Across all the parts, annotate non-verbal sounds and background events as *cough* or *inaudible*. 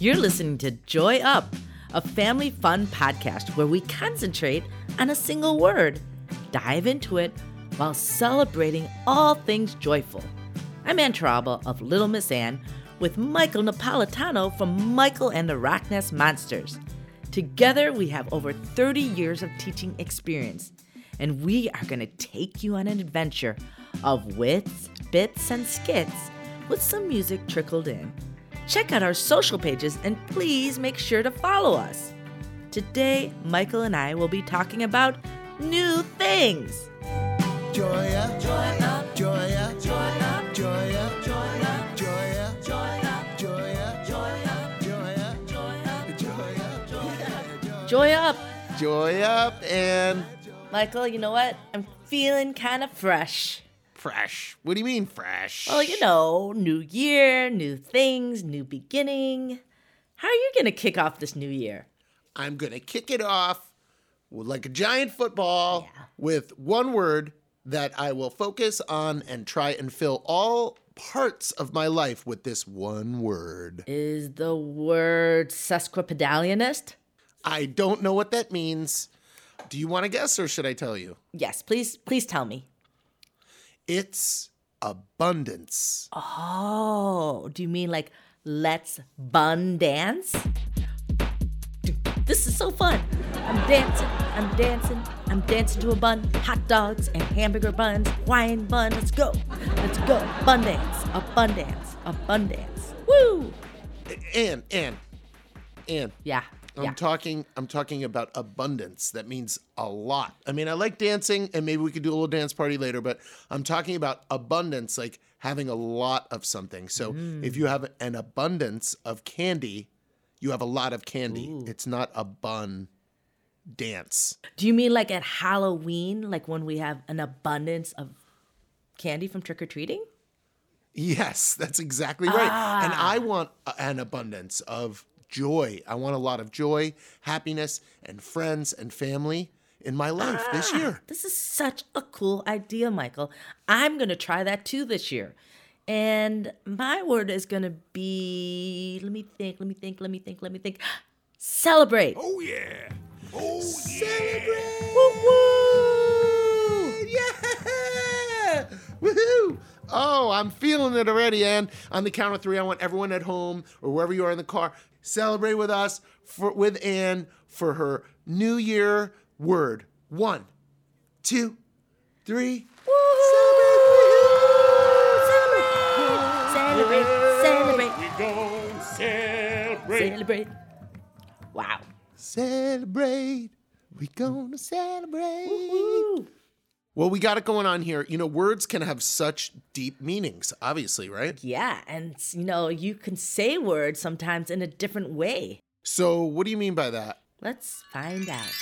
You're listening to Joy Up, a family fun podcast where we concentrate on a single word, dive into it while celebrating all things joyful. I'm Ann Torralba of Little Miss Ann with Michael Napolitano from Michael and the Rocknest Monsters. Together, we have over 30 years of teaching experience, and we are going to take you on an adventure of wits, bits, and skits with some music trickled in. Check out our social pages and please make sure to follow us. Today, Michael and I will be talking about new things. Joya, join up, Joya, join up, Joya, join up, Joya, join up, Joya, up, Joya, up, Joya, Joya up. Joy up and Michael, you know what? I'm feeling kind of fresh fresh. What do you mean fresh? Well, you know, new year, new things, new beginning. How are you going to kick off this new year? I'm gonna kick it off like a giant football Yeah. with one word that I will focus on and try and fill all parts of my life with this one word. Is the word sesquipedalianist? I don't know what that means. Do you want to guess or should I tell you? Yes, please, please tell me. It's abundance. Oh, do you mean like let's bun dance? This is so fun. I'm dancing, I'm dancing, I'm dancing to a bun. Hot dogs and hamburger buns, Hawaiian bun. Let's go, let's go. Bun dance, a bun dance, a bun dance. Woo! And and and Yeah, I'm yeah. talking I'm talking about abundance. That means a lot. I mean, I like dancing and maybe we could do a little dance party later, but I'm talking about abundance like having a lot of something. So, mm. if you have an abundance of candy, you have a lot of candy. It's not a bun dance. Do you mean like at Halloween, like when we have an abundance of candy from trick or treating? Yes, that's exactly right. And I ah. want an abundance of joy. I want a lot of joy, happiness, and friends and family in my life this ah, year. This is such a cool idea, Michael. I'm going to try that too this year. And my word is going to be let me think, let me think, let me think, let me think. Celebrate. Oh yeah. Oh Celebrate. Woo woo! Yeah! Woohoo! Oh, I'm feeling it already. And on the count of three, I want everyone at home or wherever you are in the car celebrate with us for with Ann for her New Year word. One, two, three. Celebrate, celebrate, We gon' celebrate. celebrate. Wow. Celebrate. We're gonna celebrate. Woo. Well, we got it going on here. You know, words can have such deep meanings, obviously, right? Yeah, and you know, you can say words sometimes in a different way. So, what do you mean by that? Let's find out.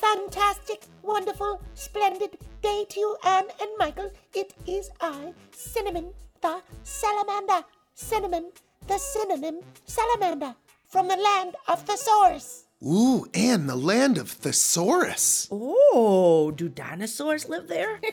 Fantastic, wonderful, splendid day to you, Ann and Michael. It is I, Cinnamon, the salamander. Cinnamon, the synonym salamander. From the land of thesaurus. Ooh, and the land of thesaurus. Oh, do dinosaurs live there? *laughs*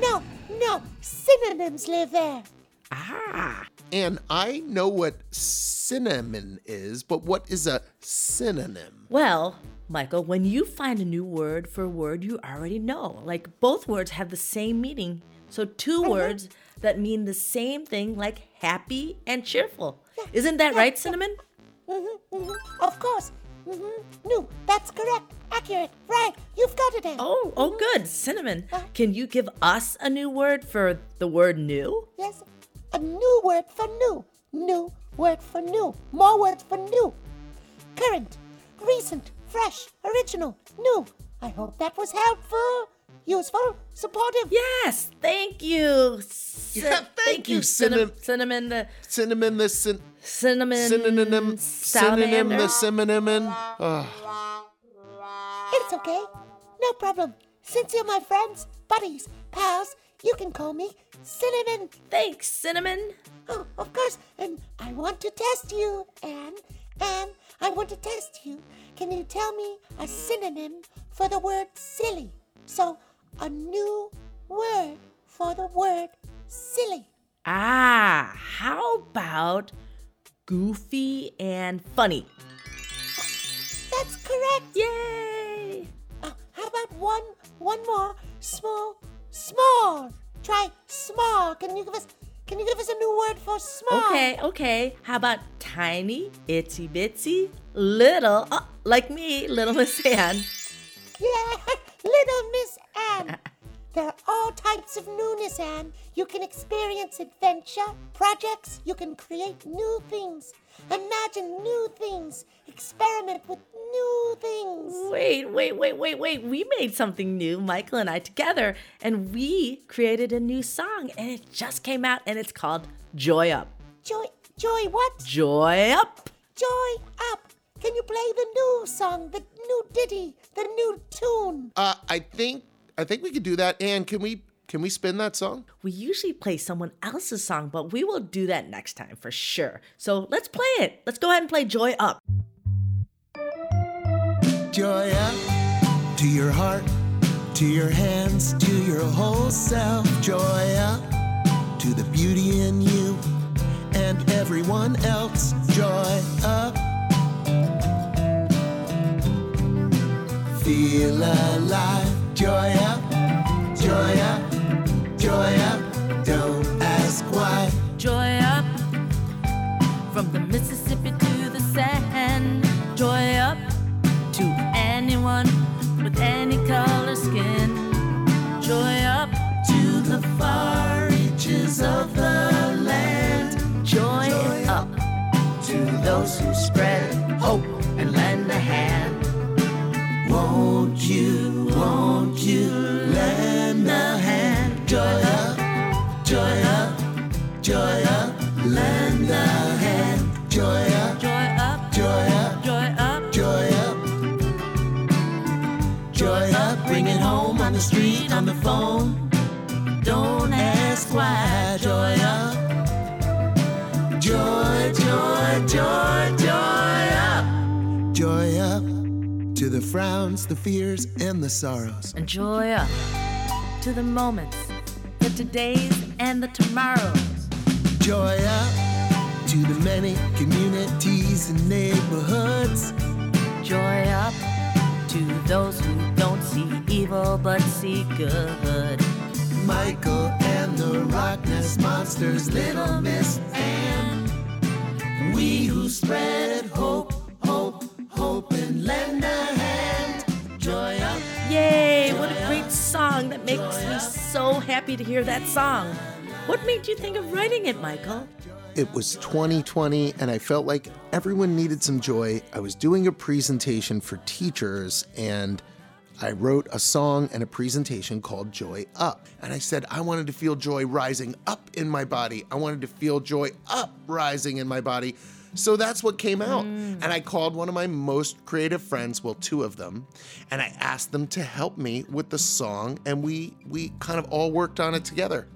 No, no, synonyms live there. ah. And I know what cinnamon is, but what is a synonym? Well, Michael, when you find a new word for a word you already know, like both words have the same meaning. So, 2 words that mean the same thing, like happy and cheerful. Isn't that right, Cinnamon? Hmm hmm Of course. hmm No, that's correct, accurate, right. You've got it. Oh, oh, good. Cinnamon, can you give us a new word for the word new? Yes, a new word for new. New word for new. More words for new. Current, recent, fresh, original, new. I hope that was helpful, useful, supportive. Yes, thank you. Cin- Yeah, thank you, Cinnamon. Cinnamon, the Cinnamon, the syn- cinnamon. synonym, synonym, the salamander. synonym. Oh, It's okay, no problem. Since you're my friends, buddies, pals, you can call me Cinnamon. Thanks, Cinnamon. Oh, of course, and I want to test you, Ann. Ann, I want to test you. Can you tell me a synonym for the word silly? So, a new word for the word silly. Ah, how about goofy and funny. That's correct. Yay! Uh, how about one, one more? Small, small. Try small. Can you give us, can you give us a new word for small? Okay, okay. How about tiny, itsy bitsy, little, oh, like me, little Miss Ann? Yeah, *laughs* little Miss Ann. There are all types of newness, Ann. You can experience adventure, projects, you can create new things, imagine new things, experiment with new things. Wait, wait, wait, wait, wait. We made something new, Michael and I together, and we created a new song, and it just came out, and it's called Joy Up. Joy, joy, what? Joy Up! Joy up. Can you play the new song, the new ditty, the new tune? Uh, I think I think we could do that. And can we can we spin that song? We usually play someone else's song, but we will do that next time for sure. So let's play it. Let's go ahead and play Joy Up. Joy up to your heart, to your hands, to your whole self. Joy up to the beauty in you and everyone else. Joy up. Feel alive. Joy up, joy up, joy up. Joy up, bring it home on the street, on the phone. Don't ask why. Joy up. Joy, joy, joy, joy up. Joy up to the frowns, the fears, and the sorrows. and joy up to the moments, the todays and the tomorrows. Joy up to the many communities and neighborhoods. Joy up to those who don't see evil but see good. Michael and the Rock Nest Monsters, Little Miss Ann. We who spread hope, hope, hope, and lend a hand. Joy up. Yay! What a great song! That makes me so happy to hear that song. What made you think of writing it, Michael? It was 2020 and I felt like everyone needed some joy. I was doing a presentation for teachers and I wrote a song and a presentation called Joy Up. And I said I wanted to feel joy rising up in my body. I wanted to feel joy up rising in my body. So that's what came out. Mm. And I called one of my most creative friends, well, two of them, and I asked them to help me with the song and we we kind of all worked on it together.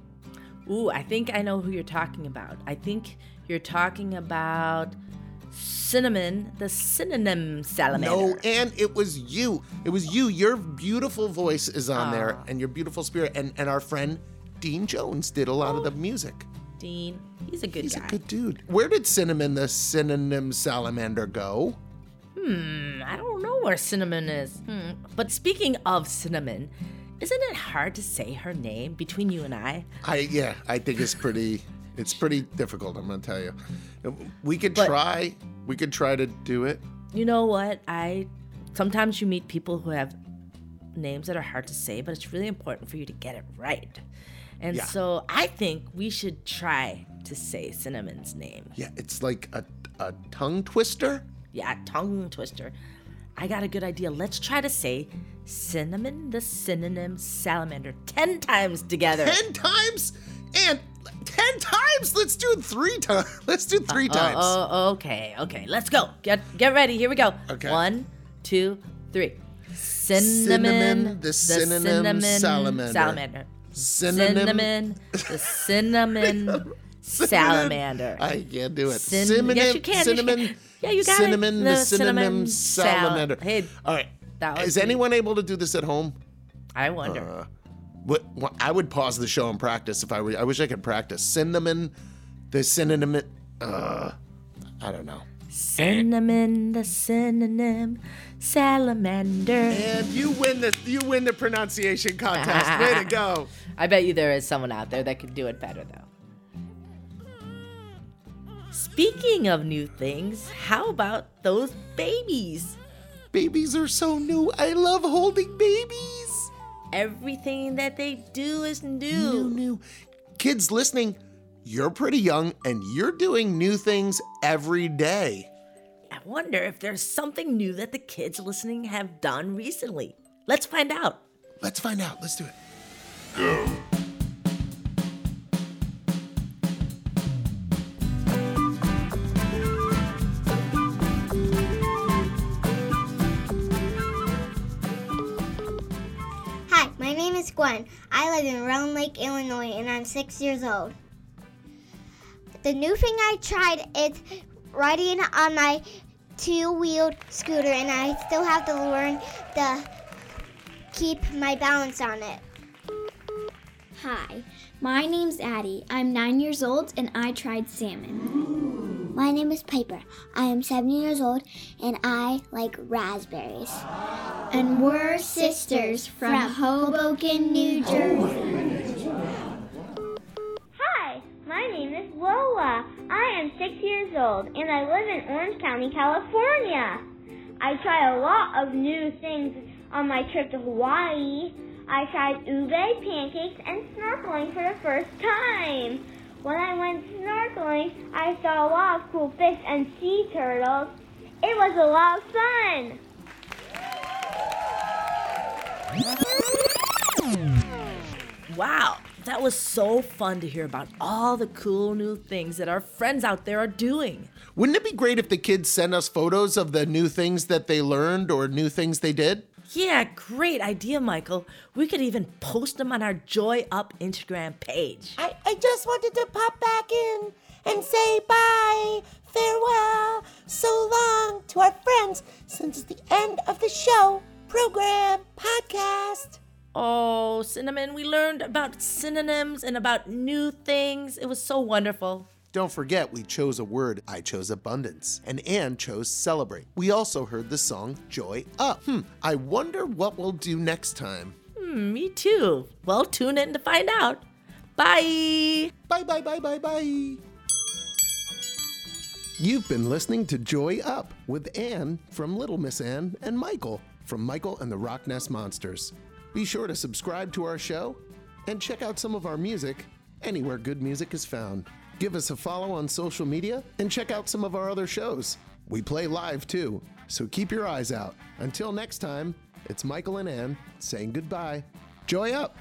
Ooh, I think I know who you're talking about. I think you're talking about Cinnamon, the synonym salamander. No, and it was you. It was you. Your beautiful voice is on there and your beautiful spirit. And, and our friend Dean Jones did a lot of the music. Dean, he's a good He's guy. a good dude. Where did Cinnamon the synonym salamander go? Hmm, I don't know where Cinnamon is. Hmm. But speaking of Cinnamon, isn't it hard to say her name between you and I? I yeah, I think it's pretty it's pretty difficult, I'm gonna tell you. We could But- try we could try to do it. You know what? I sometimes you meet people who have names that are hard to say, but it's really important for you to get it right. And Yeah. so I think we should try to say Cinnamon's name. Yeah, it's like a, a tongue twister. Yeah, tongue twister. I got a good idea. Let's try to say cinnamon the synonym salamander 10 times together. Ten times and ten times. Let's do it three times. *laughs* Let's do three times. Oh, oh, okay, okay. Let's go. Get get ready. Here we go. Okay. One, two, three. Cinnamon, Cinnamon, the synonym salamander. salamander. Synonym- Cinnamon, the *laughs* cinnamon salamander. I can't do it. Cin- cinnamon, yes, you can, cinnamon. Yeah, you got it. cinnamon, the The synonym cinnamon sal- salamander. Hey, all right. that was Is anyone able to do this at home? I wonder. Uh, What, what? I would pause the show and practice if I were. I wish I could practice cinnamon, the synonym. Uh, I don't know. Cinnamon, the synonym, salamander. And you win the you win the pronunciation contest. Way to go. *laughs* I bet you there is someone out there that could do it better, though. Speaking of new things, how about those babies? Babies are so new. I love holding babies. Everything that they do is New, new. new. Kids listening, you're pretty young and you're doing new things every day. I wonder if there's something new that the kids listening have done recently. Let's find out. Let's find out. Let's do it. Hi, my name is Gwen. I live in Round Lake, Illinois, and I'm six years old. The new thing I tried is riding on my two-wheeled scooter, and I still have to learn to keep my balance on it. Hi, my name's Addie. I'm nine years old and I tried salmon. My name is Piper. I am seven years old and I like raspberries. And we're sisters from Hoboken, New Jersey. Hi, my name is Lola. I am six years old, and I live in Orange County, California. I try a lot of new things on my trip to Hawaii. I tried ube pancakes and snorkeling for the first time. When I snorkeling, I saw a lot of cool fish and sea turtles. It was a lot of fun. Wow, that was so fun to hear about all the cool new things that our friends out there are doing. Wouldn't it be great if the kids sent us photos of the new things that they learned or new things they did? Yeah, great idea, Michael. We could even post them on our Joy Up Instagram page. I, I just wanted to pop back in and say bye, farewell, so long to our friends since it's the end of the show, program, podcast. Oh, Cinnamon, we learned about synonyms and about new things. It was so wonderful. Don't forget, we chose a word. I chose abundance, and Ann chose celebrate. We also heard the song Joy Up. Hmm, I wonder what we'll do next time. Hmm, me too. Well, tune in to find out. Bye. Bye, bye, bye, bye, bye. You've been listening to Joy Up with Ann from Little Miss Ann and Michael from Michael and the Rock Nest Monsters. Be sure to subscribe to our show and check out some of our music anywhere good music is found. Give us a follow on social media and check out some of our other shows. We play live too, so keep your eyes out. Until next time, it's Michael and Ann saying goodbye. Joy up!